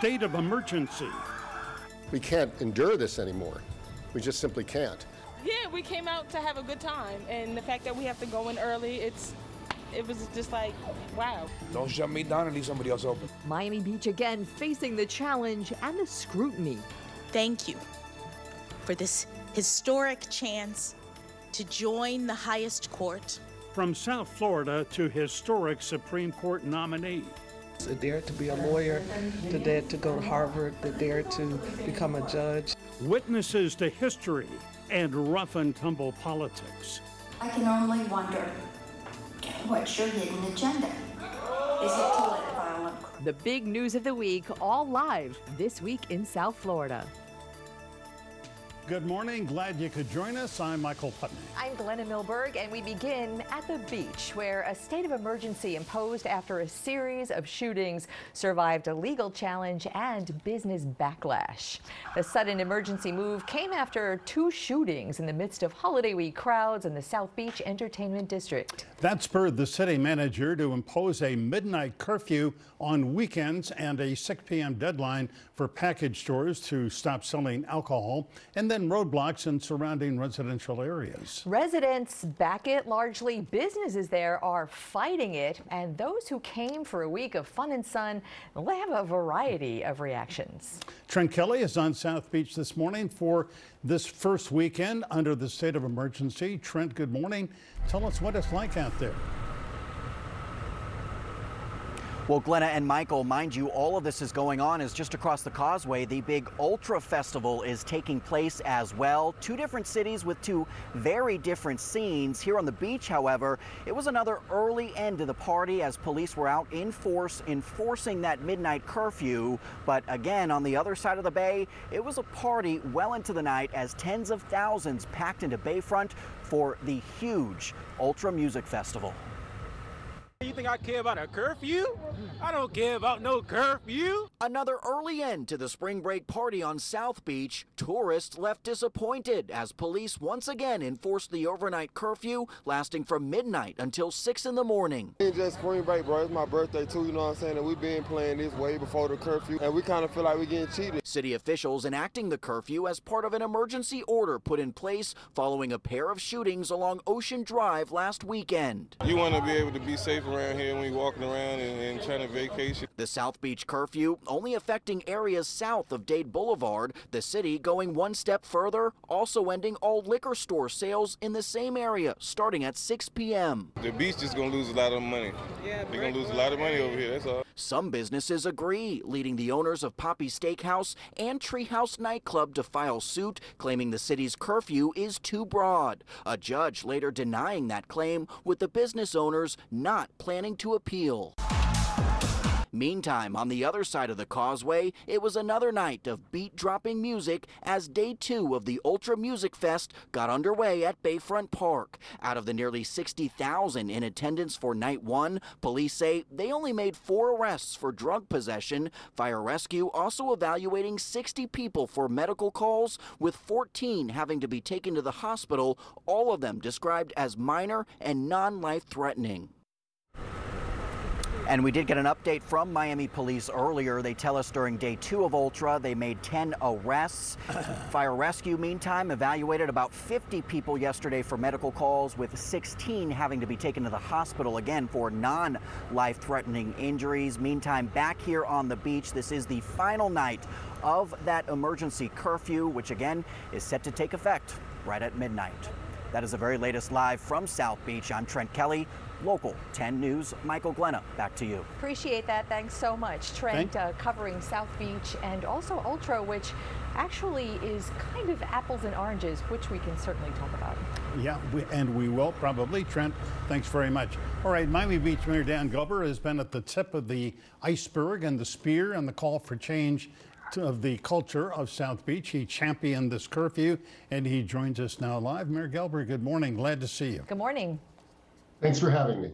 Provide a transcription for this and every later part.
state of emergency. We can't endure this anymore. We just simply can't. Yeah, we came out to have a good time, and the fact that we have to go in early, it's it was just like, wow. Don't shut me down and leave somebody else open. Miami Beach again facing the challenge and the scrutiny. Thank you for this historic chance to join the highest court. From South Florida to historic Supreme Court nominee. To dare to be a lawyer, to dare to go to Harvard, to dare to become a judge. Witnesses to history and rough and tumble politics. I can only wonder what's your hidden agenda? Is it to let violent The big news of the week, all live this week in South Florida. Good morning. Glad you could join us. I'm Michael Putney. I'm Glenna Milberg, and we begin at the beach, where a state of emergency imposed after a series of shootings survived a legal challenge and business backlash. The sudden emergency move came after two shootings in the midst of holiday week crowds in the South Beach Entertainment District. That spurred the city manager to impose a midnight curfew on weekends and a 6 p.m. deadline for package stores to stop selling alcohol, and then roadblocks in surrounding residential areas. Residents back it, largely businesses there are fighting it, and those who came for a week of fun and sun will have a variety of reactions. Trent Kelly is on South Beach this morning for this first weekend under the state of emergency. Trent, good morning. Tell us what it's like out there. Well, Glenna and Michael, mind you, all of this is going on is just across the causeway. The big Ultra Festival is taking place as well. Two different cities with two very different scenes. Here on the beach, however, it was another early end to the party as police were out in force enforcing that midnight curfew. But again, on the other side of the bay, it was a party well into the night as tens of thousands packed into Bayfront for the huge Ultra Music Festival. You think I care about a curfew? I don't care about no curfew. Another early end to the spring break party on South Beach. Tourists left disappointed as police once again enforced the overnight curfew lasting from midnight until 6 in the morning. It's just spring break, bro. It's my birthday too, you know what I'm saying? And we've been playing this way before the curfew, and we kind of feel like we're getting cheated. City officials enacting the curfew as part of an emergency order put in place following a pair of shootings along Ocean Drive last weekend. You want to be able to be safe around here when you're walking around and, and trying to vacation. The South Beach curfew only affecting areas south of Dade Boulevard, the city going one step further, also ending all liquor store sales in the same area starting at 6 p.m. The beach is going to lose a lot of money. Yeah, They're going to lose a lot of money over here, that's all. Some businesses agree, leading the owners of Papi Steakhouse and Treehouse Nightclub to file suit, claiming the city's curfew is too broad. A judge later denying that claim, with the business owners not planning to appeal. Meantime, on the other side of the causeway, it was another night of beat dropping music as day two of the Ultra Music Fest got underway at Bayfront Park. Out of the nearly 60,000 in attendance for night one, police say they only made four arrests for drug possession. Fire Rescue also evaluating 60 people for medical calls, with 14 having to be taken to the hospital, all of them described as minor and non life threatening. And we did get an update from Miami police earlier. They tell us during day two of Ultra, they made 10 arrests. Fire Rescue, meantime, evaluated about 50 people yesterday for medical calls, with 16 having to be taken to the hospital again for non life threatening injuries. Meantime, back here on the beach, this is the final night of that emergency curfew, which again is set to take effect right at midnight. That is the very latest live from South Beach. I'm Trent Kelly. Local 10 News, Michael Glenna, back to you. Appreciate that. Thanks so much. Trent uh, covering South Beach and also Ultra, which actually is kind of apples and oranges, which we can certainly talk about. Yeah, we, and we will probably. Trent, thanks very much. All right, Miami Beach Mayor Dan Gelber has been at the tip of the iceberg and the spear and the call for change of the culture of South Beach. He championed this curfew and he joins us now live. Mayor Gelber, good morning. Glad to see you. Good morning. Thanks for having me.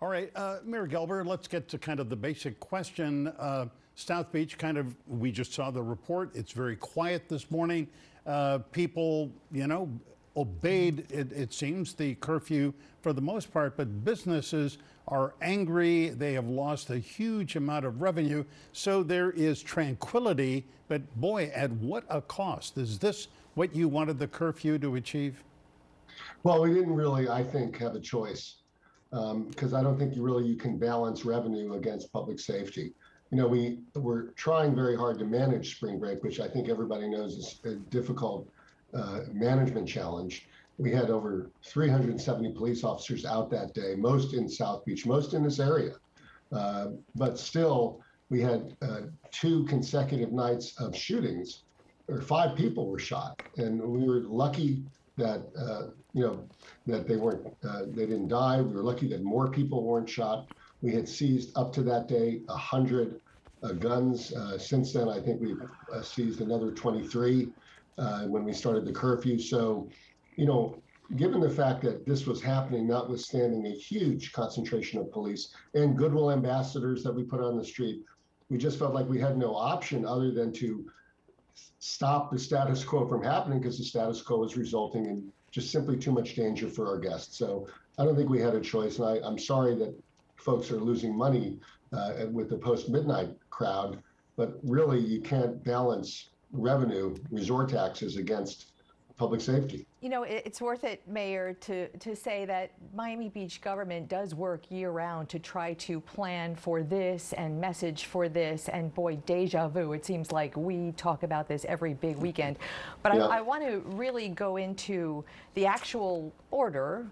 All right, uh, Mayor Gelber, let's get to kind of the basic question. Uh, South Beach, kind of, we just saw the report. It's very quiet this morning. Uh, people, you know, obeyed, it, it seems, the curfew for the most part, but businesses are angry. They have lost a huge amount of revenue. So there is tranquility, but boy, at what a cost. Is this what you wanted the curfew to achieve? Well, we didn't really, I think, have a choice because I don't think you really you can balance revenue against public safety. You know, we we're trying very hard to manage spring break, which I think everybody knows is a difficult uh, management challenge. We had over 370 police officers out that day, most in South Beach, most in this area. Uh, but still, we had uh, two consecutive nights of shootings, or five people were shot, and we were lucky that uh, you know that they weren't uh, they didn't die. We were lucky that more people weren't shot. We had seized up to that day hundred uh, guns. Uh, since then, I think we've uh, seized another 23 uh, when we started the curfew. So, you know, given the fact that this was happening, notwithstanding a huge concentration of police and goodwill ambassadors that we put on the street, we just felt like we had no option other than to stop the status quo from happening because the status quo was resulting in just simply too much danger for our guests. So I don't think we had a choice, and I, I'm sorry that folks are losing money uh, with the post midnight crowd, but really you can't balance revenue, resort taxes against public safety. You know, it's worth it, Mayor, to, to say that Miami Beach government does work year round to try to plan for this and message for this. And boy, deja vu, it seems like we talk about this every big weekend. But Yeah. I, I want to really go into the actual order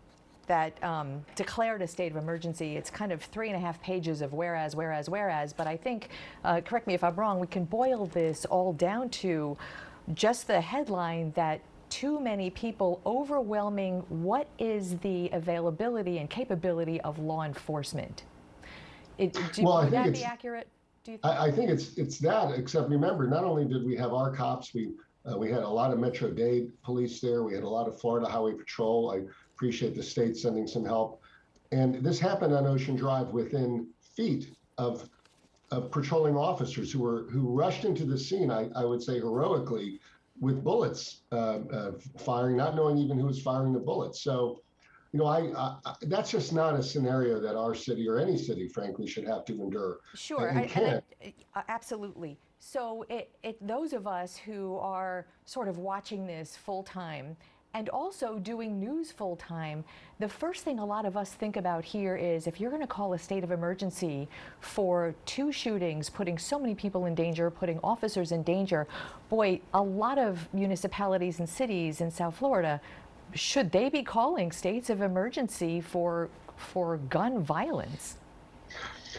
that um, declared a state of emergency. It's kind of three and a half pages of whereas, whereas, whereas. But I think, uh, correct me if I'm wrong, we can boil this all down to just the headline that too many people overwhelming what is the availability and capability of law enforcement. It, do, Well, I would think that be it's- accurate? Do you think? I, I think it's it's that. Except remember, not only did we have our cops, we uh, we had a lot of Metro Dade police there. We had a lot of Florida Highway Patrol. I appreciate the state sending some help, and this happened on Ocean Drive within feet of of patrolling officers who were who rushed into the scene. I, I would say heroically, with bullets uh, uh, firing, not knowing even who was firing the bullets. So. You know, I, I, I that's just not a scenario that our city or any city, frankly, should have to endure. Sure, And I- can't. and I- uh, absolutely. So it, it, those of us who are sort of watching this full time and also doing news full time, the first thing a lot of us think about here is if you're going to call a state of emergency for two shootings, putting so many people in danger, putting officers in danger, boy, a lot of municipalities and cities in South Florida should they be calling states of emergency for for gun violence?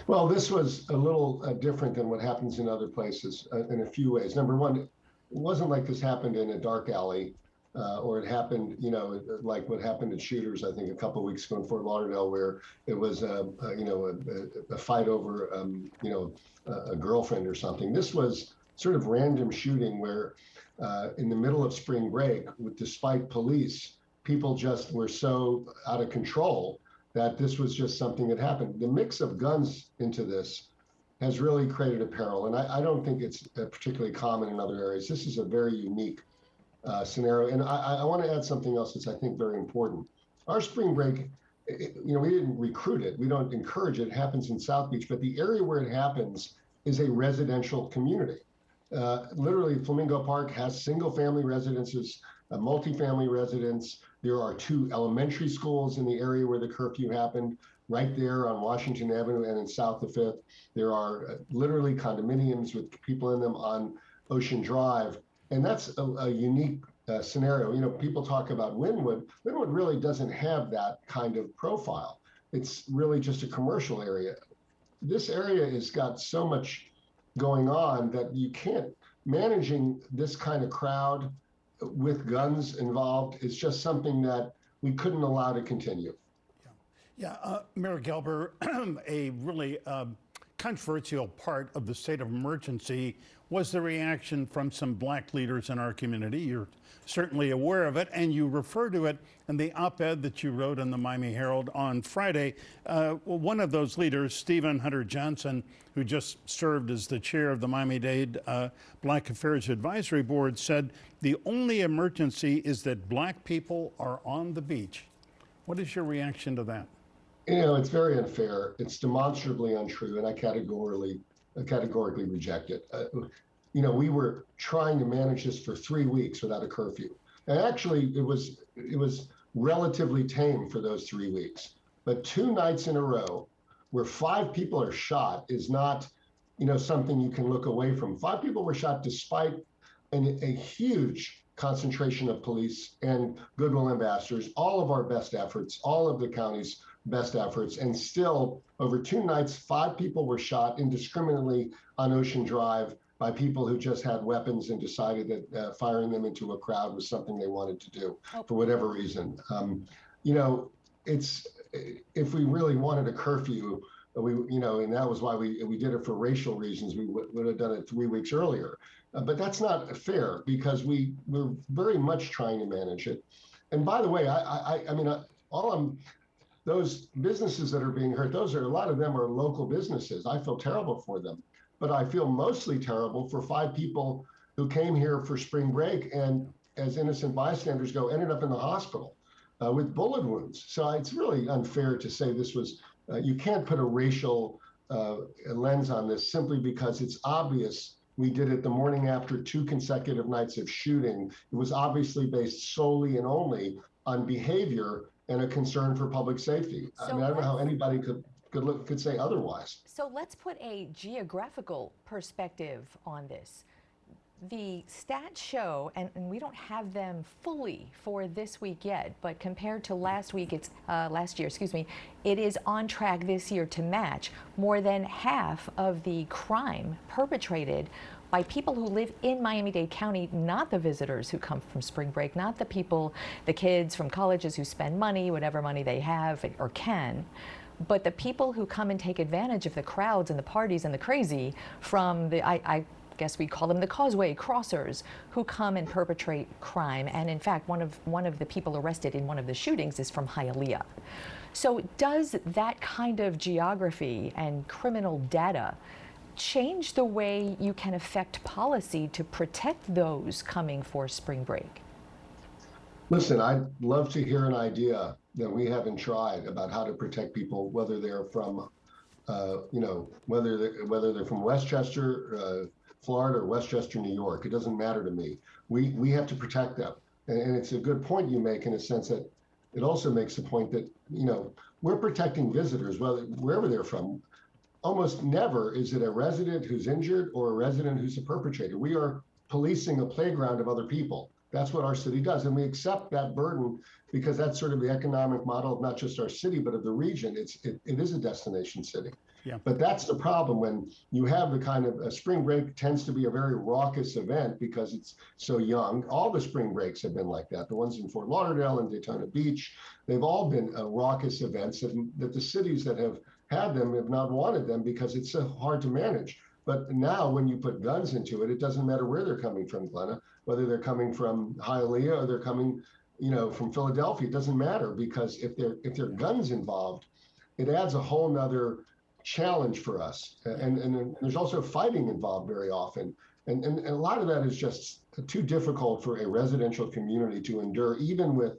Well, this was a little uh, different than what happens in other places uh, in a few ways. Number one, it wasn't like this happened in a dark alley uh, or it happened, you know, like what happened at Shooters, I think, a couple weeks ago in Fort Lauderdale, where it was, uh, uh, you know, a, a, a fight over, um, you know, a, a girlfriend or something. This was sort of random shooting where, uh, in the middle of spring break, with despite police, people just were so out of control that this was just something that happened. The mix of guns into this has really created a peril, and I, I don't think it's uh, particularly common in other areas. This is a very unique uh, scenario, and I, I want to add something else that's I think very important. Our spring break, it, you know, we didn't recruit it, we don't encourage it. It happens in South Beach, but the area where it happens is a residential community. Uh, literally, Flamingo Park has single-family residences, a multifamily residence. There are two elementary schools in the area where the curfew happened, right there on Washington Avenue and in South of Fifth. There are uh, literally condominiums with people in them on Ocean Drive, and that's a, a unique uh, scenario. You know, people talk about Wynwood. Wynwood really doesn't have that kind of profile. It's really just a commercial area. This area has got so much going on that you can't managing this kind of crowd with guns involved is just something that we couldn't allow to continue. Yeah, uh, Mayor Gelber, a really um, controversial part of the state of emergency was the reaction from some black leaders in our community. You're certainly aware of it, and you refer to it in the op ed that you wrote in the Miami Herald on Friday. Uh, one of those leaders, Stephen Hunter Johnson, who just served as the chair of the Miami Dade uh, Black Affairs Advisory Board, said the only emergency is that black people are on the beach. What is your reaction to that? You know, it's very unfair. It's demonstrably untrue, and I categorically, categorically reject it. Uh, you know, we were trying to manage this for three weeks without a curfew, and actually, it was it was relatively tame for those three weeks. But two nights in a row, where five people are shot, is not, you know, something you can look away from. Five people were shot despite an, a huge concentration of police and goodwill ambassadors, all of our best efforts, all of the county's best efforts, and still over two nights, five people were shot indiscriminately on Ocean Drive by people who just had weapons and decided that uh, firing them into a crowd was something they wanted to do for whatever reason. Um, you know, it's if we really wanted a curfew, we you know, and that was why we we did it for racial reasons. We w- would have done it three weeks earlier, uh, but that's not fair because we we're very much trying to manage it. And by the way, I I, I mean, I, all I'm those businesses that are being hurt, those are a lot of them are local businesses. I feel terrible for them, but I feel mostly terrible for five people who came here for spring break and, as innocent bystanders go, ended up in the hospital uh, with bullet wounds. So it's really unfair to say this was. Uh, you can't put a racial uh, lens on this simply because it's obvious we did it the morning after two consecutive nights of shooting. It was obviously based solely and only on behavior and a concern for public safety. I mean, I don't know how anybody could could look could say otherwise. So let's put a geographical perspective on this. The stats show, and, and we don't have them fully for this week yet, but compared to last week, it's uh, last year, excuse me, it is on track this year to match more than half of the crime perpetrated by people who live in Miami Dade County, not the visitors who come from spring break, not the people, the kids from colleges who spend money, whatever money they have or can, but the people who come and take advantage of the crowds and the parties and the crazy from the, I, I guess we call them the causeway crossers, who come and perpetrate crime. And in fact, one of, one of the people arrested in one of the shootings is from Hialeah. So, does that kind of geography and criminal data change the way you can affect policy to protect those coming for spring break? Listen, I'd love to hear an idea that we haven't tried about how to protect people, whether they're from, uh, you know, whether they're, whether they're from Westchester, uh, Florida, or Westchester, New York. It doesn't matter to me. We we have to protect them, and, and it's a good point you make in a sense that it also makes the point that you know we're protecting visitors, whether wherever they're from. Almost never is it a resident who's injured or a resident who's a perpetrator. We are policing a playground of other people. That's what our city does. And we accept that burden because that's sort of the economic model of not just our city, but of the region. It's it, it is a destination city. Yeah. But that's the problem when you have the kind of uh, spring break tends to be a very raucous event because it's so young. All the spring breaks have been like that. The ones in Fort Lauderdale and Daytona Beach, they've all been uh, raucous events that, that the cities that have had them have not wanted them because it's so hard to manage. But now, when you put guns into it, it doesn't matter where they're coming from, Glenna. Whether they're coming from Hialeah or they're coming, you know, from Philadelphia, it doesn't matter because if there if there are guns involved, it adds a whole nother challenge for us. And and then there's also fighting involved very often. And, and, and a lot of that is just too difficult for a residential community to endure, even with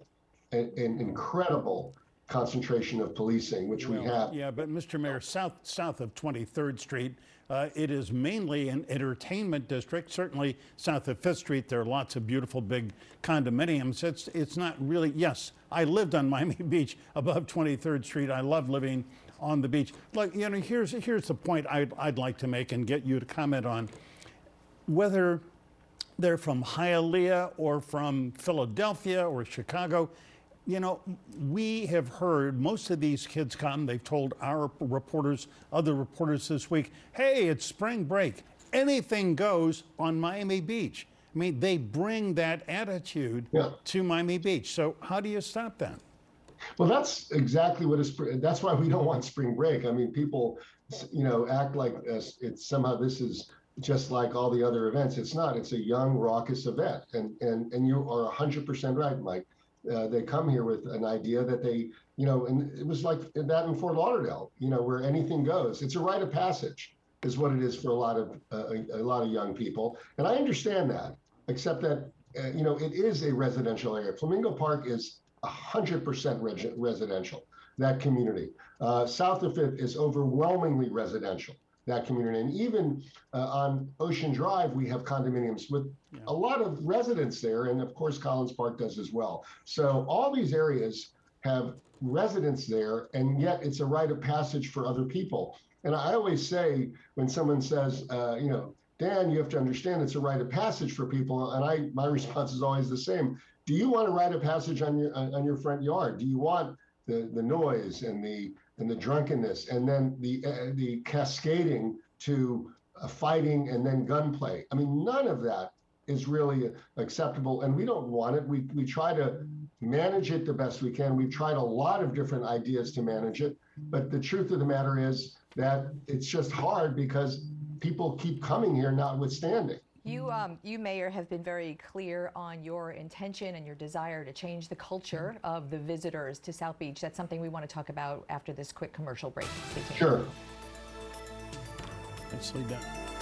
a- an incredible concentration of policing, which we have. Yeah, but Mr. Mayor, south south of 23rd Street, uh, it is mainly an entertainment district. Certainly south of Fifth Street, there are lots of beautiful big condominiums. It's it's not really. Yes, I lived on Miami Beach above 23rd Street. I love living on the beach. Look, you know, here's here's the point I'd I'd like to make and get you to comment on whether they're from Hialeah or from Philadelphia or Chicago. You know, we have heard most of these kids come, they've told our reporters, other reporters this week, hey, it's spring break. Anything goes on Miami Beach. I mean, they bring that attitude Yeah. to Miami Beach. So, how do you stop that? Well, that's exactly what is. That's why we don't want spring break. I mean, people, you know, act like it's somehow this is just like all the other events. It's not. It's a young, raucous event, and and and you are hundred percent right, Mike. Uh, they come here with an idea that they, you know, and it was like that in Fort Lauderdale, you know, where anything goes. It's a rite of passage, is what it is for a lot of uh, a, a lot of young people, and I understand that. Except that, uh, you know, it is a residential area. Flamingo Park is hundred percent residential. That community, uh, south of it, is overwhelmingly residential that community. And even uh, on Ocean Drive, we have condominiums with yeah. a lot of residents there. And of course, Collins Park does as well. So all these areas have residents there, and yet it's a rite of passage for other people. And I always say when someone says, uh, you know, Dan, you have to understand it's a rite of passage for people. And I, my response is always the same. Do you want a rite of passage on your on your front yard? Do you want the the noise and the and the drunkenness, and then the uh, the cascading to uh, fighting and then gunplay. I mean, none of that is really acceptable, and we don't want it. We we try to manage it the best we can. We've tried a lot of different ideas to manage it, but the truth of the matter is that it's just hard because people keep coming here, notwithstanding. You, um, you, Mayor, have been very clear on your intention and your desire to change the culture of the visitors to South Beach. That's something we want to talk about after this quick commercial break. Sure. Nicely done.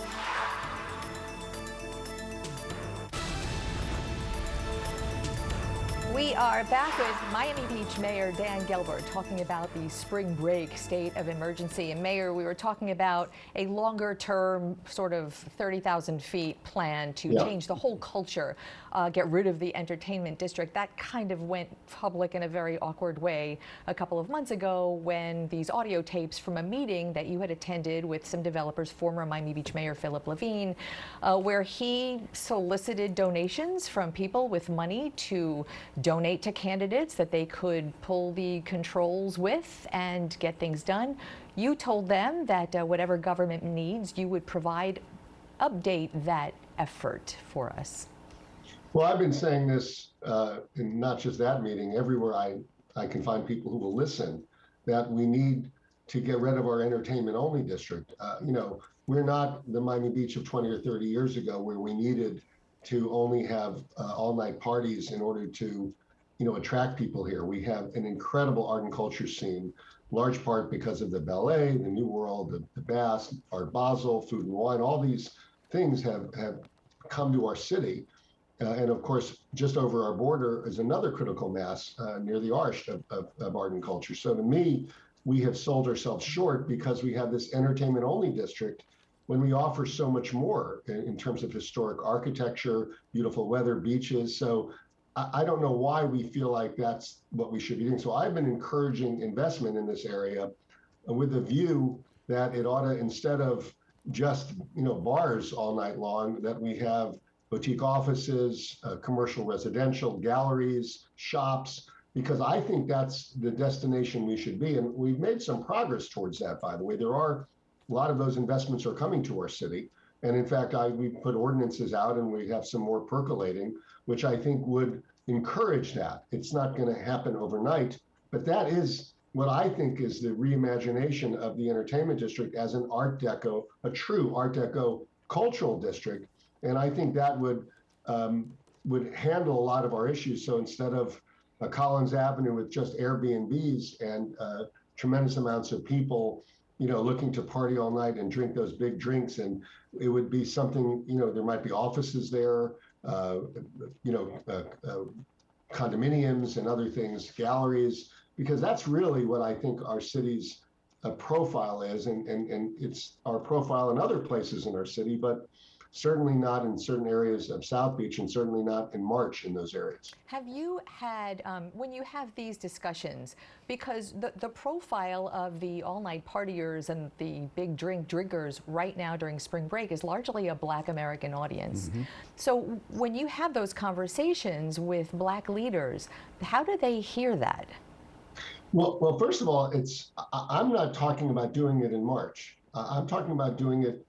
We are back with Miami Beach Mayor Dan Gelber talking about the spring break state of emergency. And Mayor, we were talking about a longer term, sort of 30,000 feet plan to yeah. change the whole culture, uh, get rid of the entertainment district. That kind of went public in a very awkward way a couple of months ago when these audio tapes from a meeting that you had attended with some developers, former Miami Beach Mayor Philip Levine, uh, where he solicited donations from people with money to donate to candidates that they could pull the controls with and get things done. You told them that uh, whatever government needs, you would provide, update that effort for us. Well, I've been saying this uh, in not just that meeting, everywhere I, I can find people who will listen, that we need to get rid of our entertainment only district. Uh, you know, we're not the Miami Beach of 20 or 30 years ago where we needed to only have uh, all night parties in order to, you know, attract people here. We have an incredible art and culture scene, large part because of the ballet, the New World, the, the Bass, Art Basel, Food and Wine. All these things have have come to our city. Uh, and of course, just over our border is another critical mass uh, near the Arch of, of, of, art and culture. So to me, we have sold ourselves short because we have this entertainment only district when we offer so much more in, in terms of historic architecture, beautiful weather, beaches. So I, I, don't know why we feel like that's what we should be doing. So I've been encouraging investment in this area with the view that it ought to, instead of just you know bars all night long, that we have boutique offices, uh, commercial residential, galleries, shops, because I think that's the destination we should be. And we've made some progress towards that, by the way. There are a lot of those investments are coming to our city. And in fact, I, we put ordinances out and we have some more percolating, which I think would encourage that. It's not going to happen overnight, but that is what I think is the reimagination of the entertainment district as an Art Deco, a true Art Deco cultural district. And I think that would um, would handle a lot of our issues. So instead of Collins Avenue with just Airbnbs and uh, tremendous amounts of people you know, looking to party all night and drink those big drinks. And it would be something, you know, there might be offices there, uh, you know, uh, uh, condominiums and other things, galleries, because that's really what I think our city's uh, profile is. And, and, and it's our profile in other places in our city, but certainly not in certain areas of South Beach and certainly not in March in those areas. Have you had, um, when you have these discussions, because the, the profile of the all night partiers and the big drink drinkers right now during spring break is largely a black American audience. Mm-hmm. So when you have those conversations with black leaders, how do they hear that? Well, well, first of all, it's I, am not talking about doing it in March. I'm talking about doing it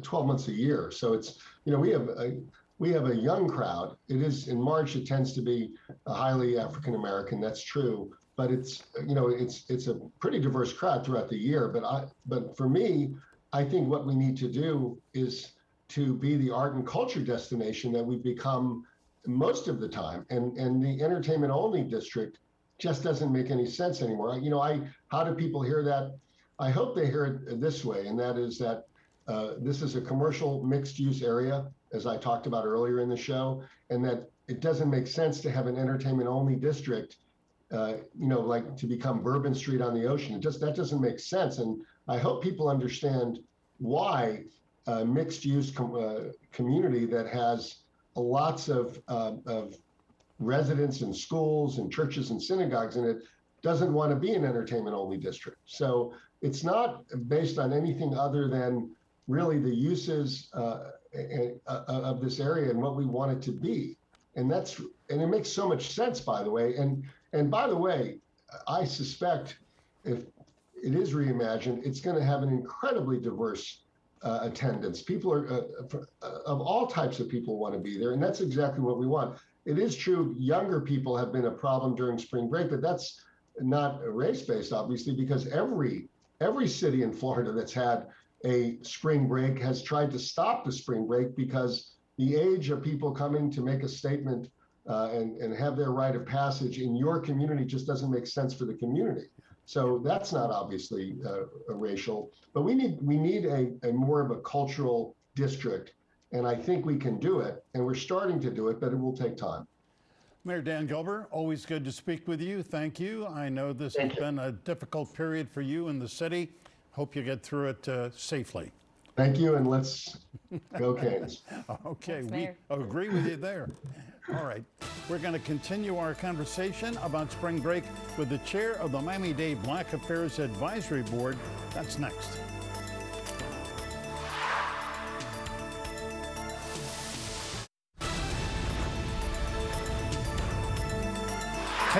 12 months a year. So it's, you know, we have a, we have a young crowd. It is in March, it tends to be a highly African American. That's true. But it's, you know, it's it's a pretty diverse crowd throughout the year. But I, but for me, I think what we need to do is to be the art and culture destination that we've become most of the time. And and the entertainment only district just doesn't make any sense anymore. You know, I how do people hear that? I hope they hear it this way, and that is that uh, this is a commercial mixed use area, as I talked about earlier in the show, and that it doesn't make sense to have an entertainment only district, uh, you know, like to become Bourbon Street on the ocean. It just that doesn't make sense. And I hope people understand why a mixed use com- uh, community that has lots of, uh, of residents and schools and churches and synagogues in it doesn't want to be an entertainment only district. So it's not based on anything other than really the uses uh, of this area and what we want it to be. And that's and it makes so much sense, by the way. And and by the way, I suspect if it is reimagined, it's going to have an incredibly diverse uh, attendance. People are uh, uh, of all types of people want to be there, and that's exactly what we want. It is true younger people have been a problem during spring break, but that's not race based, obviously, because every every city in Florida that's had a spring break has tried to stop the spring break because the age of people coming to make a statement uh, and, and have their rite of passage in your community just doesn't make sense for the community. So that's not obviously uh, racial, but we need we need a, a more of a cultural district, and I think we can do it, and we're starting to do it, but it will take time. Mayor Dan Gelber, always good to speak with you. Thank you. I know this Thank has you. been a difficult period for you in the city. Hope you get through it uh, safely. Thank you, and let's go Canes. Okay, Thanks, we agree with you there. All right, we're going to continue our conversation about spring break with the chair of the Miami Dade Black Affairs Advisory Board. That's next.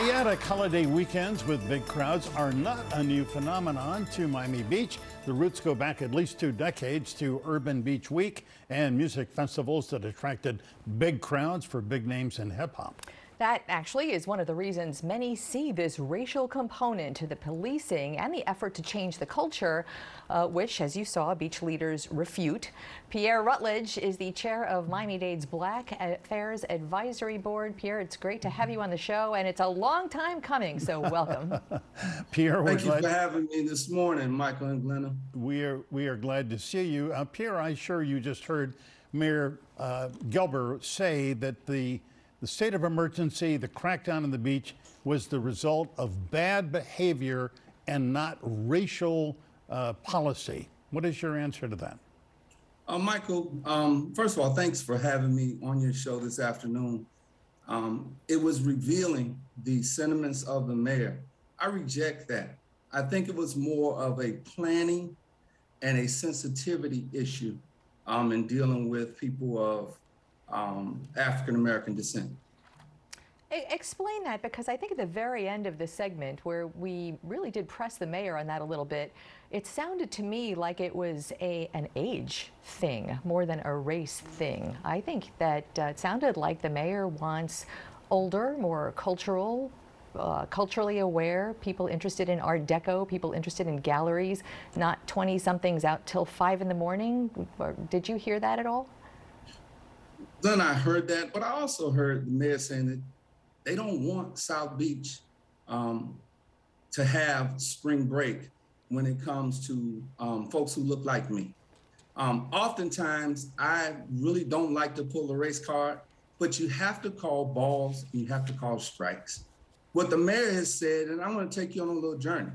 Chaotic holiday weekends with big crowds are not a new phenomenon to Miami Beach. The roots go back at least two decades to Urban Beach Week and music festivals that attracted big crowds for big names in hip hop. That actually is one of the reasons many see this racial component to the policing and the effort to change the culture, uh, which, as you saw, beach leaders refute. Pierre Rutledge is the chair of Miami Dade's Black Affairs Advisory Board. Pierre, it's great to have you on the show, and it's a long time coming, so welcome. Pierre, we're Thank you glad for having me this morning, Michael and Glenna. we are we are glad to see you. Uh, Pierre, I'm sure you just heard Mayor uh, Gelber say that the the state of emergency, the crackdown on the beach, was the result of bad behavior and not racial uh, policy. What is your answer to that? Uh, Michael, um, first of all, thanks for having me on your show this afternoon. Um, it was revealing the sentiments of the mayor. I reject that. I think it was more of a planning and a sensitivity issue um, in dealing with people of um, African American descent. Explain that because I think at the very end of the segment, where we really did press the mayor on that a little bit, it sounded to me like it was a an age thing more than a race thing. I think that uh, it sounded like the mayor wants older, more cultural. Uh, culturally aware, people interested in Art Deco, people interested in galleries, not 20 somethings out till five in the morning. Did you hear that at all? Then I heard that, but I also heard the mayor saying that they don't want South Beach um, to have spring break when it comes to um, folks who look like me. Um, oftentimes, I really don't like to pull the race card, but you have to call balls and you have to call strikes. What the mayor has said, and I'm going to take you on a little journey.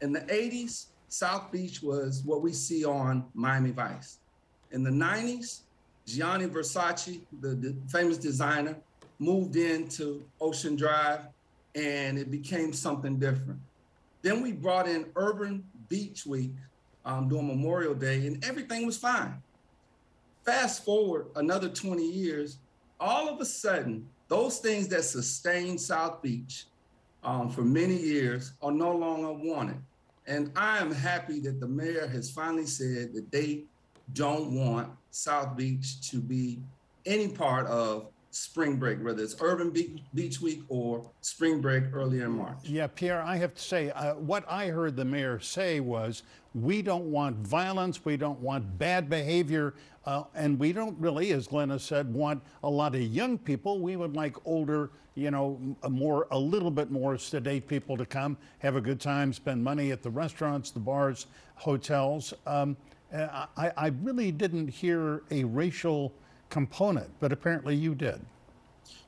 In the 80s, South Beach was what we see on Miami Vice. In the 90s, Gianni Versace, the, famous designer, moved into Ocean Drive and it became something different. Then we brought in Urban Beach Week um, during Memorial Day and everything was fine. Fast forward another 20 years, all of a sudden, those things that sustained South Beach um, for many years are no longer wanted. And I am happy that the mayor has finally said that they don't want South Beach to be any part of spring break, whether it's Urban Beach Week or spring break earlier in March. Yeah, Pierre, I have to say, uh, what I heard the mayor say was, we don't want violence, we don't want bad behavior, uh, and we don't really, as Glenna said, want a lot of young people. We would like older, you know, a more, a little bit more sedate people to come, have a good time, spend money at the restaurants, the bars, hotels. Um, uh, I, I really didn't hear a racial component, but apparently you did.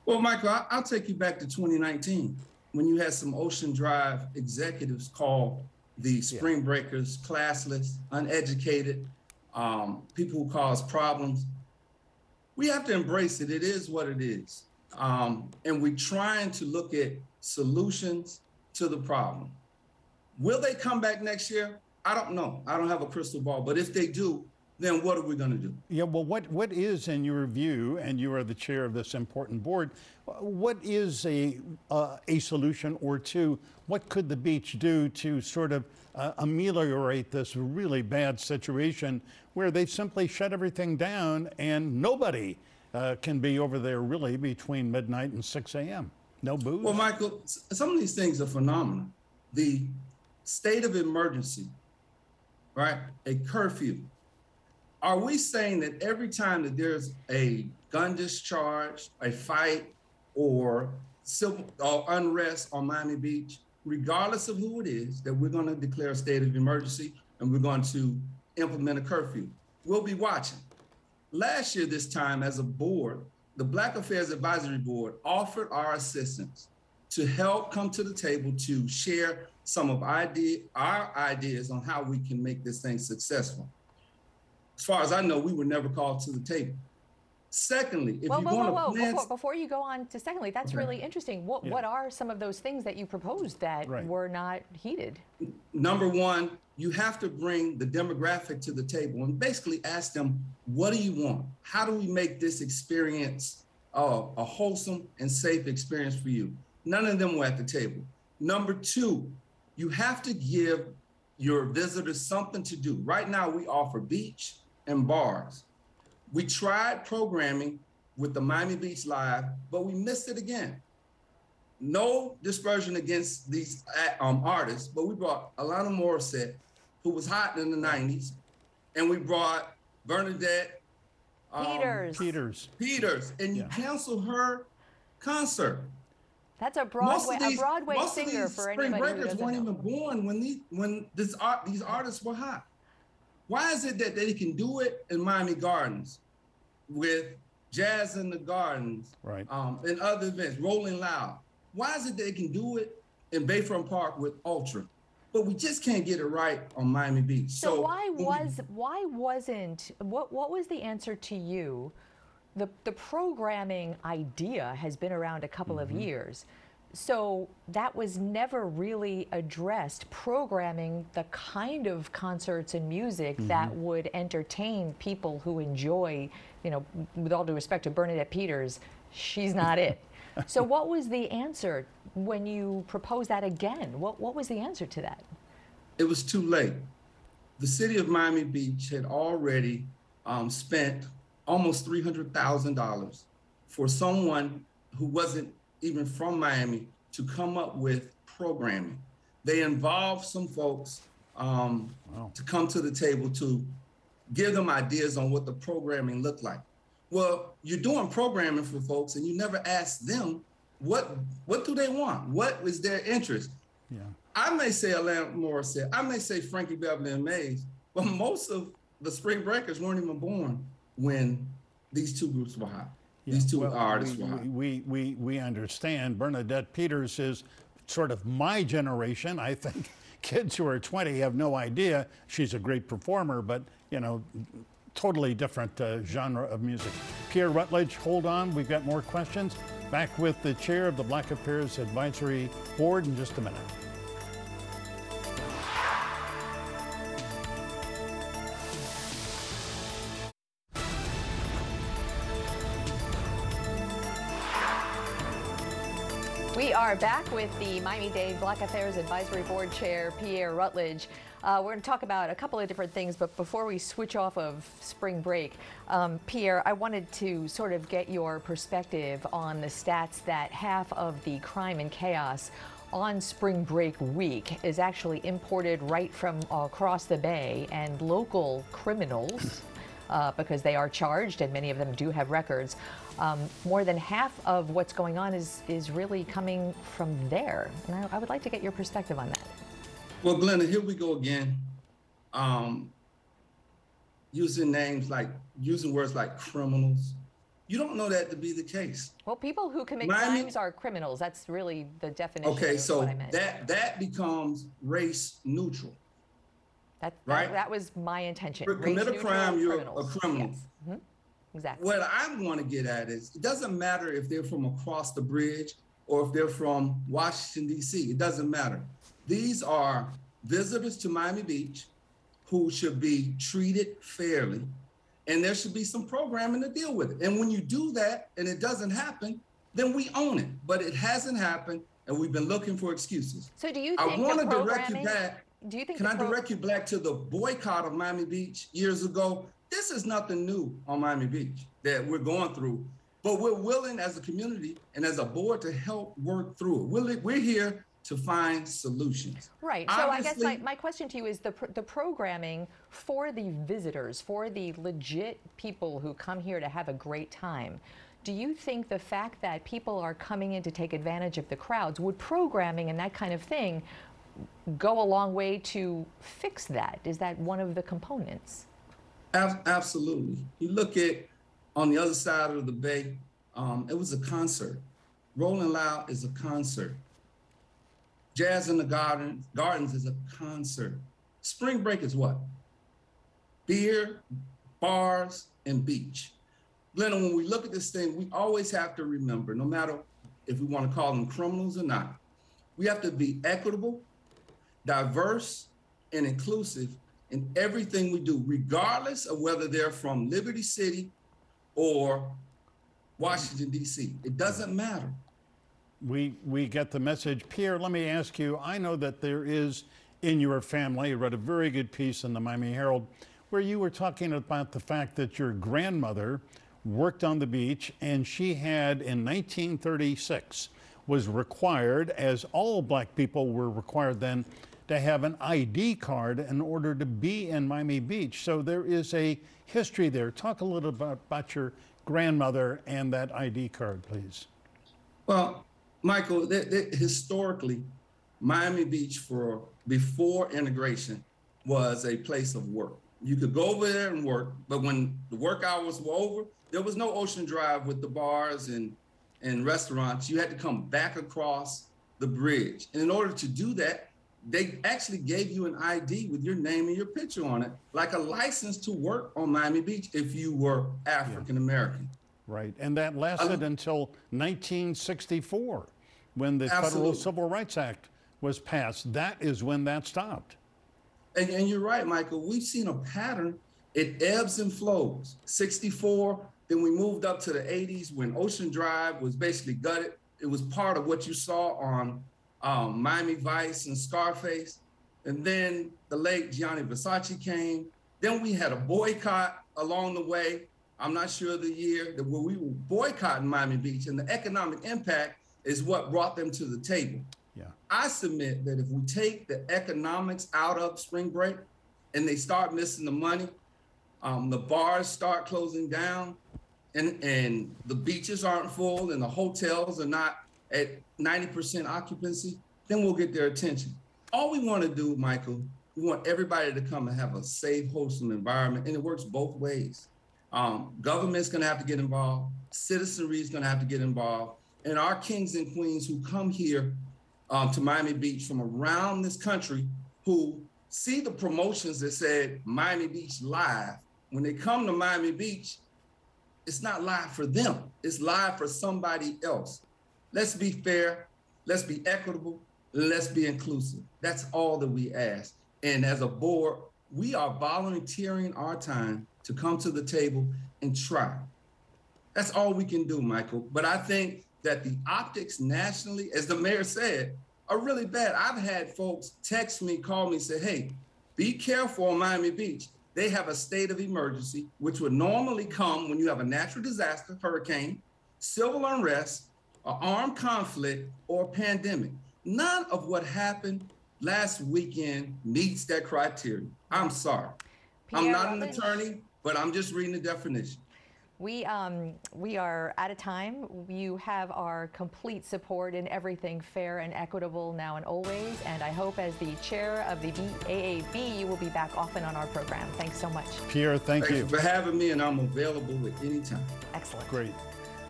Well, Michael, I- I'll take you back to 2019 when you had some Ocean Drive executives call the spring breakers classless, uneducated, um, people who cause problems. We have to embrace it. It is what it is. Um, and we're trying to look at solutions to the problem. Will they come back next year? I don't know. I don't have a crystal ball. But if they do, then what are we going to do? Yeah, well, what, what is, in your view, and you are the chair of this important board, what is a, uh, a solution or two? What could the beach do to sort of uh, ameliorate this really bad situation where they simply shut everything down and nobody uh, can be over there really between midnight and 6 a.m.? No booze? Well, Michael, some of these things are phenomenal. The state of emergency, right? A curfew. Are we saying that every time that there's a gun discharge, a fight, or civil or unrest on Miami Beach, regardless of who it is, that we're going to declare a state of emergency and we're going to implement a curfew? We'll be watching. Last year, this time, as a board, the Black Affairs Advisory Board offered our assistance to help come to the table to share some of idea, our ideas on how we can make this thing successful. As far as I know, we were never called to the table. Secondly, if whoa, you whoa, want whoa, whoa! to plan, Before, before you go on to secondly, that's Okay. really interesting. What Yeah. what are some of those things that you proposed that Right. were not heeded? number one, you have to bring the demographic to the table and basically ask them, what do you want? How do we make this experience uh, a wholesome and safe experience for you? None of them were at the table. Number two, you have to give your visitors something to do. Right now, we offer beach and bars. We tried programming with the Miami Beach Live, but we missed it again no dispersion against these uh, um, artists, but we brought Alanis Morissette, who was hot in the 90s, and we brought Bernadette um, Peters. Peters. Peters, and you canceled her concert. That's a Broadway these- a Broadway most of singer these for spring anybody who breakers doesn't weren't know. even born when these when this art these artists were hot. Why is it that they can do it in Miami Gardens with Jazz in the Gardens, right, um, and other events, Rolling Loud? Why is it they can do it in Bayfront Park with Ultra, but we just can't get it right on Miami Beach? So, why was why wasn't what what was the answer to you? The the programming idea has been around a couple Mm-hmm. of years. So that was never really addressed programming the kind of concerts and music that Mm-hmm. would entertain people who enjoy, you know, with all due respect to Bernadette Peters, she's not it. so what was the answer when you proposed that again? What what was the answer to that? it was too late. The city of Miami Beach had already um, spent almost $300,000 for someone who wasn't even from Miami to come up with programming. They involved some folks um, to come to the table to give them ideas on what the programming looked like. Well, you're doing programming for folks and you never ask them what what do they want? What is their interest? Yeah. I may say Alain Morissette, I may say Frankie Beverly and Maze, but most of the Spring Breakers weren't even born when these two groups were hot. these two well, artists we, were hot. we, we, we understand. Bernadette Peters is sort of my generation. I think kids who are 20 have no idea. She's a great performer, but, you know, totally different uh, genre of music. Pierre Rutledge, hold on. We've got more questions. Back with the chair of the Black Affairs Advisory Board in just a minute. Are back with the Miami-Dade Black Affairs Advisory Board Chair, Pierre Rutledge. Uh, we're going to talk about a couple of different things, but before we switch off of spring break, um, Pierre, I wanted to sort of get your perspective on the stats that half of the crime and chaos on spring break week is actually imported right from across the bay, and local criminals, uh, because they are charged and many of them do have records, um, more than half of what's going on is, is really coming from there. And I, I would like to get your perspective on that. Well, Glenda, here we go again. Um, using names like, using words like criminals. You don't know that to be the case. Well, people who commit Miami- crimes are criminals. That's really the definition Okay, of so what I meant. that that becomes race neutral. That, right? that, was my intention. You commit a crime, you're a criminal. Yes. Mhm. Exactly. What I want to get at is it doesn't matter if they're from across the bridge or if they're from Washington, D.C., it doesn't matter. These are visitors to Miami Beach who should be treated fairly, and there should be some programming to deal with it. And when you do that and it doesn't happen, then we own it. But it hasn't happened, and we've been looking for excuses. So do you I want to direct you back. Do you think Can I pro- direct you back to the boycott of Miami Beach years ago? This is nothing new on Miami Beach that we're going through, but we're willing as a community and as a board to help work through it. We're, we're here to find solutions. Right. So I guess my, my question to you is the, pr- the programming for the visitors, for the legit people who come here to have a great time. Do you think the fact that people are coming in to take advantage of the crowds, would programming and that kind of thing go a long way to fix that? Is that one of the components? Absolutely. You look at on the other side of the bay, um, it was a concert. Rolling Loud is a concert. Jazz in the Garden, Gardens is a concert. Spring break is what? Beer, bars, and beach. Glenna, when we look at this thing, we always have to remember, no matter if we want to call them criminals or not, we have to be equitable, diverse, and inclusive in everything we do, regardless of whether they're from Liberty City or Washington, D.C. It doesn't matter. We, we get the message. Pierre, let me ask you I know that there is in your family, I read a very good piece in the Miami Herald where you were talking about the fact that your grandmother worked on the beach and she had in 1936 was required, as all black people were required then, to have an ID card in order to be in Miami Beach. So there is a history there. Talk a little about, about your grandmother and that ID card, please. Well, Michael, historically, Miami Beach for before integration was a place of work. You could go over there and work, but when the work hours were over, there was no Ocean Drive with the bars and and restaurants. You had to come back across the bridge. And in order to do that, they actually gave you an ID with your name and your picture on it, like a license to work on Miami Beach if you were African American. Right, and that lasted um, until 1964 when the Federal Civil Rights Act was passed. That is when that stopped. And, and you're right, Michael. We've seen a pattern. It ebbs and flows. 64, then we moved up to the 80s when Ocean Drive was basically gutted. It was part of what you saw on um, Miami Vice and Scarface. And then the late Gianni Versace came. Then we had a boycott along the way. I'm not sure the year that where we were boycotting Miami Beach, and the economic impact is what brought them to the table. Yeah. I submit that if we take the economics out of spring break and they start missing the money, um, the bars start closing down, and and the beaches aren't full, and the hotels are not at 90% occupancy, then we'll get their attention. All we want to do, Michael, we want everybody to come and have a safe, wholesome environment, and it works both ways. Um, government's going to have to get involved. Citizenry is going to have to get involved, and our kings and queens who come here um, to Miami Beach from around this country who see the promotions that said Miami Beach live. When they come to Miami Beach, it's not live for them. It's live for somebody else. Let's be fair. Let's be equitable. Let's be inclusive. That's all that we ask. And as a board, we are volunteering our time to come to the table and try. That's all we can do, Michael. But I think that the optics nationally, as the mayor said, are really bad. I've had folks text me, call me, say, hey, be careful on Miami Beach. They have a state of emergency, which would normally come when you have a natural disaster, hurricane, civil unrest, armed conflict, or a pandemic. None of what happened last weekend meets that criteria. I'm sorry. I'm Pierre not an attorney, but I'm just reading the definition. We, um, we are out of time. You have our complete support in everything fair and equitable now and always. And I hope, as the chair of the AAB, you will be back often on our program. Thanks so much. Pierre, thank Thanks you. for having me, and I'm available at any time. Excellent. Great.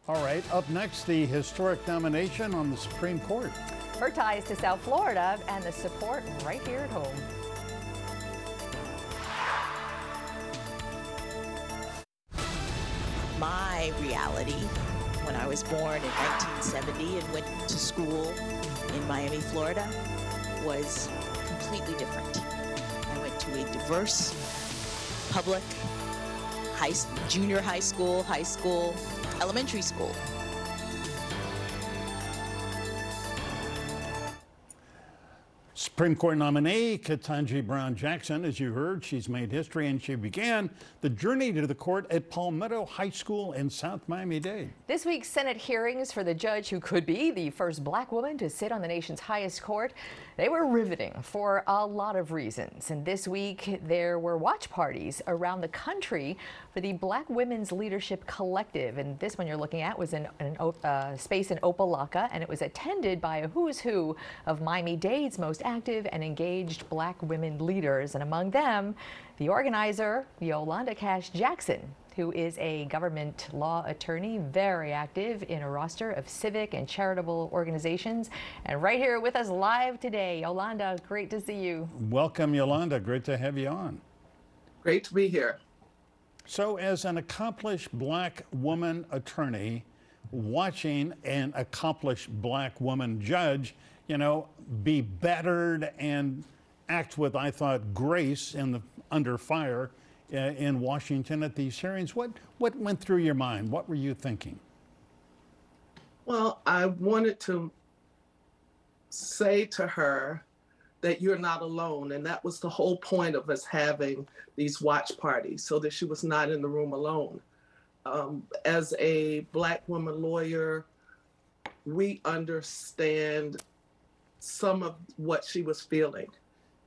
All right, up next, the historic nomination on the Supreme Court. Her ties to South Florida and the support right here at home. My reality when I was born in 1970 and went to school in Miami, Florida, was completely different. I went to a diverse public high, junior high school, high school, elementary school. Supreme Court nominee Ketanji Brown Jackson, as you heard, she's made history and she began the journey to the court at Palmetto High School in South Miami Dade. This week's Senate hearings for the judge who could be the first black woman to sit on the nation's highest court, they were riveting for a lot of reasons. And this week there were watch parties around the country for the Black Women's Leadership Collective. And this one you're looking at was in a uh, space in Opa-locka, and it was attended by a who's who of Miami-Dade's most active and engaged black women leaders. And among them, the organizer, Yolanda Cash Jackson, who is a government law attorney, very active in a roster of civic and charitable organizations. And right here with us live today, Yolanda, great to see you. Welcome, Yolanda. Great to have you on. Great to be here. So, as an accomplished black woman attorney, watching an accomplished black woman judge, you know, be battered and act with, I thought, grace in the under fire uh, in Washington at these hearings, what what went through your mind? What were you thinking? Well, I wanted to say to her that you're not alone. And that was the whole point of us having these watch parties so that she was not in the room alone. Um, as a Black woman lawyer, we understand some of what she was feeling.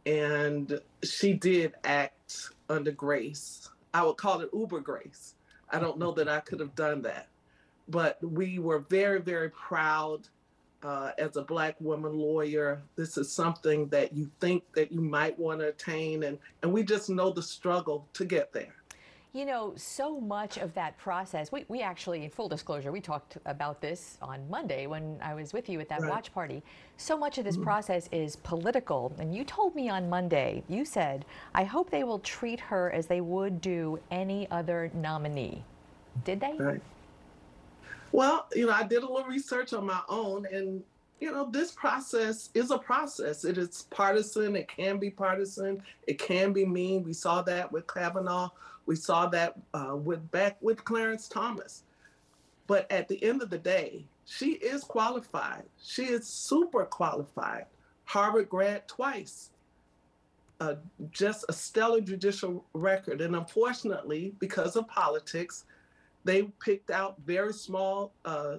And she did act under grace. I would call it uber grace. I don't know that I could have done that. But we were very, very proud uh, as a black woman lawyer this is something that you think that you might want to attain and and we just know the struggle to get there You know, so much of that process, we, we actually, in full disclosure, we talked about this on Monday when I was with you at that Right. watch party. So much of this Mhm. process is political. And you told me on Monday, you said, I hope they will treat her as they would do any other nominee. Did they? Right. Well, you know, I did a little research on my own, and you know, this process is a process. It is partisan. It can be partisan. It can be mean. We saw that with Kavanaugh. We saw that uh, with back with Clarence Thomas. But at the end of the day, she is qualified. She is super qualified. Harvard grad twice. Uh, just a stellar judicial record. And unfortunately, because of politics, they picked out very small uh,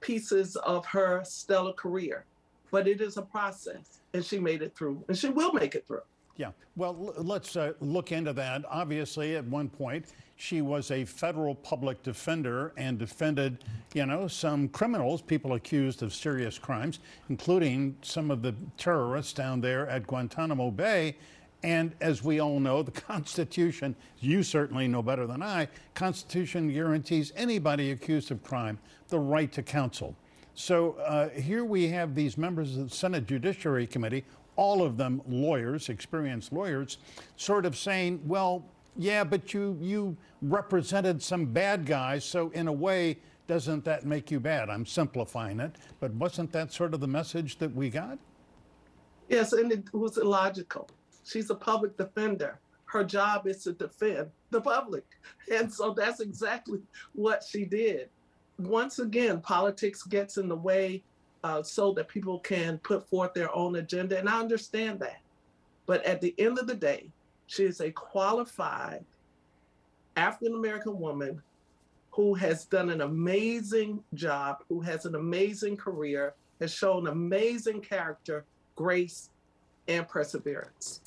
pieces of her stellar career. But it is a process, and she made it through, and she will make it through. Yeah, well, let's uh, look into that. Obviously, at one point, she was a federal public defender and defended, you know, some criminals, people accused of serious crimes, including some of the terrorists down there at Guantanamo Bay. And as we all know, the Constitution, you certainly know better than I, Constitution guarantees anybody accused of crime the right to counsel. So uh, here we have these members of the Senate Judiciary Committee, all of them lawyers, experienced lawyers, sort of saying, well, yeah, but you, you represented some bad guys, so in a way, doesn't that make you bad? I'm simplifying it, but wasn't that sort of the message that we got? Yes, and it was illogical. She's a public defender. Her job is to defend the public. And so that's exactly what she did. once again, politics gets in the way uh, so that people can put forth their own agenda. And I understand that. But at the end of the day, she is a qualified African American woman who has done an amazing job, who has an amazing career, has shown amazing character, grace, and perseverance.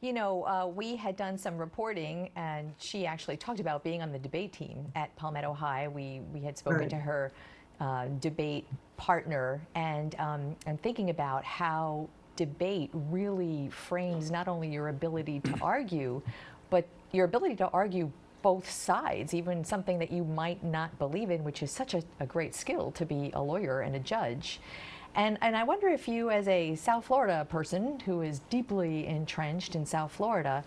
You know, uh, we had done some reporting, and she actually talked about being on the debate team at Palmetto High. We we had spoken Right. to her uh, debate partner, and um, and thinking about how debate really frames not only your ability to argue, but your ability to argue both sides, even something that you might not believe in, which is such a, a great skill to be a lawyer and a judge. And, and I wonder if you, as a South Florida person who is deeply entrenched in South Florida,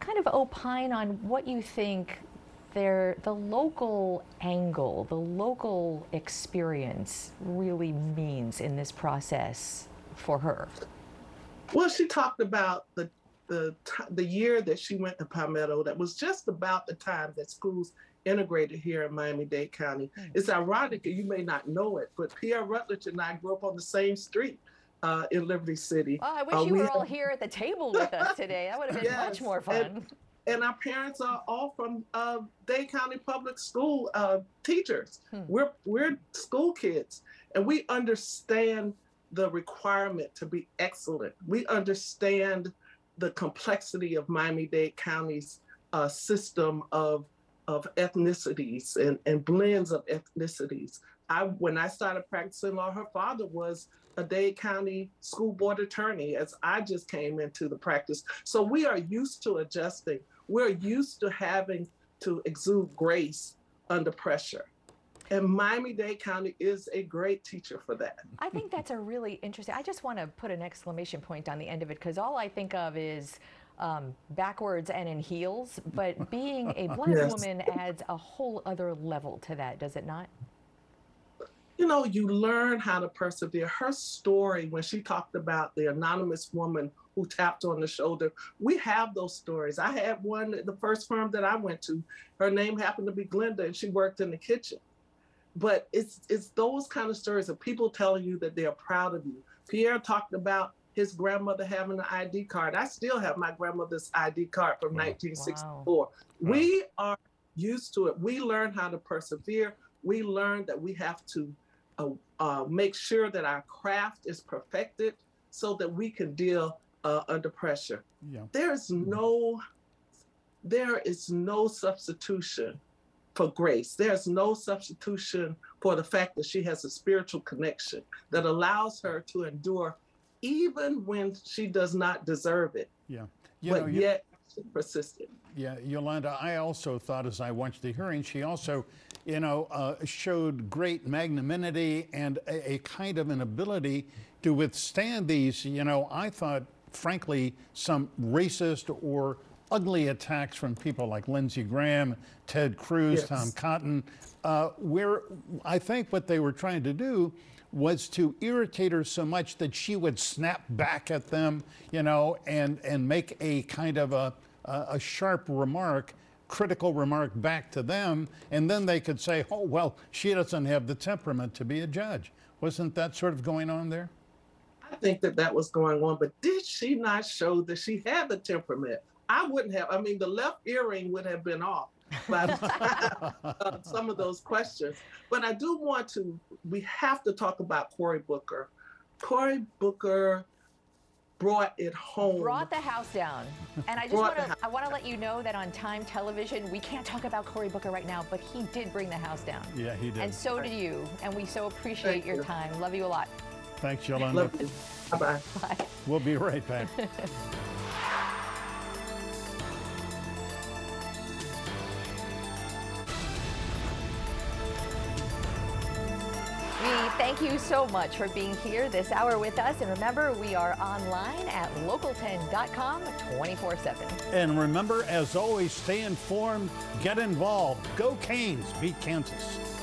kind of opine on what you think their, the local angle, the local experience really means in this process for her. Well, she talked about the the the year that she went to Palmetto. That was just about the time that schools integrated here in Miami-Dade County. It's ironic, you may not know it, but Pierre Rutledge and I grew up on the same street uh, in Liberty City. Well, I wish Uh, you we were all here at the table with us today. That would have been much more fun. and- and our parents are all from uh, Dade County Public School uh, teachers. We're we're school kids, and we understand the requirement to be excellent. We understand the complexity of Miami-Dade County's uh, system of of ethnicities and, and blends of ethnicities. I when I started practicing law, her father was a Dade County school board attorney as I just came into the practice. So we are used to adjusting. We're used to having to exude grace under pressure. And Miami-Dade County is a great teacher for that. I think that's a really interesting. I just want to put an exclamation point on the end of it because all I think of is um, backwards and in heels. But being a black Yes. woman adds a whole other level to that, does it not? you know, you learn how to persevere. Her story, when she talked about the anonymous woman who tapped on the shoulder, we have those stories. I had one the first firm that I went to. Her name happened to be Glenda, and she worked in the kitchen. But it's it's those kind of stories of people telling you that they are proud of you. Pierre talked about his grandmother having an ID card. I still have my grandmother's ID card from 1964. We are used to it. We learn how to persevere. We learn that we have to uh, uh, make sure that our craft is perfected so that we can deal uh, under pressure. Yeah. There's no, there is no substitution for grace. There's no substitution for the fact that she has a spiritual connection that allows her to endure even when she does not deserve it, Yeah. You but know, you- yet she persisted. Yeah, Yolanda, I also thought as I watched the hearing, she also, you know, uh, showed great magnanimity and a, a kind of an ability to withstand these, you know, I thought, frankly, some racist or ugly attacks from people like Lindsey Graham, Ted Cruz, Yes. Tom Cotton, uh, where I think what they were trying to do was to irritate her so much that she would snap back at them, you know, and and make a kind of a a, a sharp remark, critical remark back to them, and then they could say, "Oh well, she doesn't have the temperament to be a judge." Wasn't that sort of going on there? I think that that was going on, but did she not show that she had the temperament? I wouldn't have. I mean, the left earring would have been off by the time of some of those questions. But I do want to. We have to talk about Cory Booker. Cory Booker brought it home. Brought the house down. And I just want to I want to let you know that on Time Television, we can't talk about Cory Booker right now, but he did bring the house down. Yeah, he did. And so did you. And we so appreciate Thank your you. time. Love you a lot. Thanks, Yolanda. Love you. Bye bye. Bye. We'll be right back. We thank you so much for being here this hour with us. And remember, we are online at local10.com 24 7. And remember, as always, stay informed, get involved. Go Canes, beat Kansas.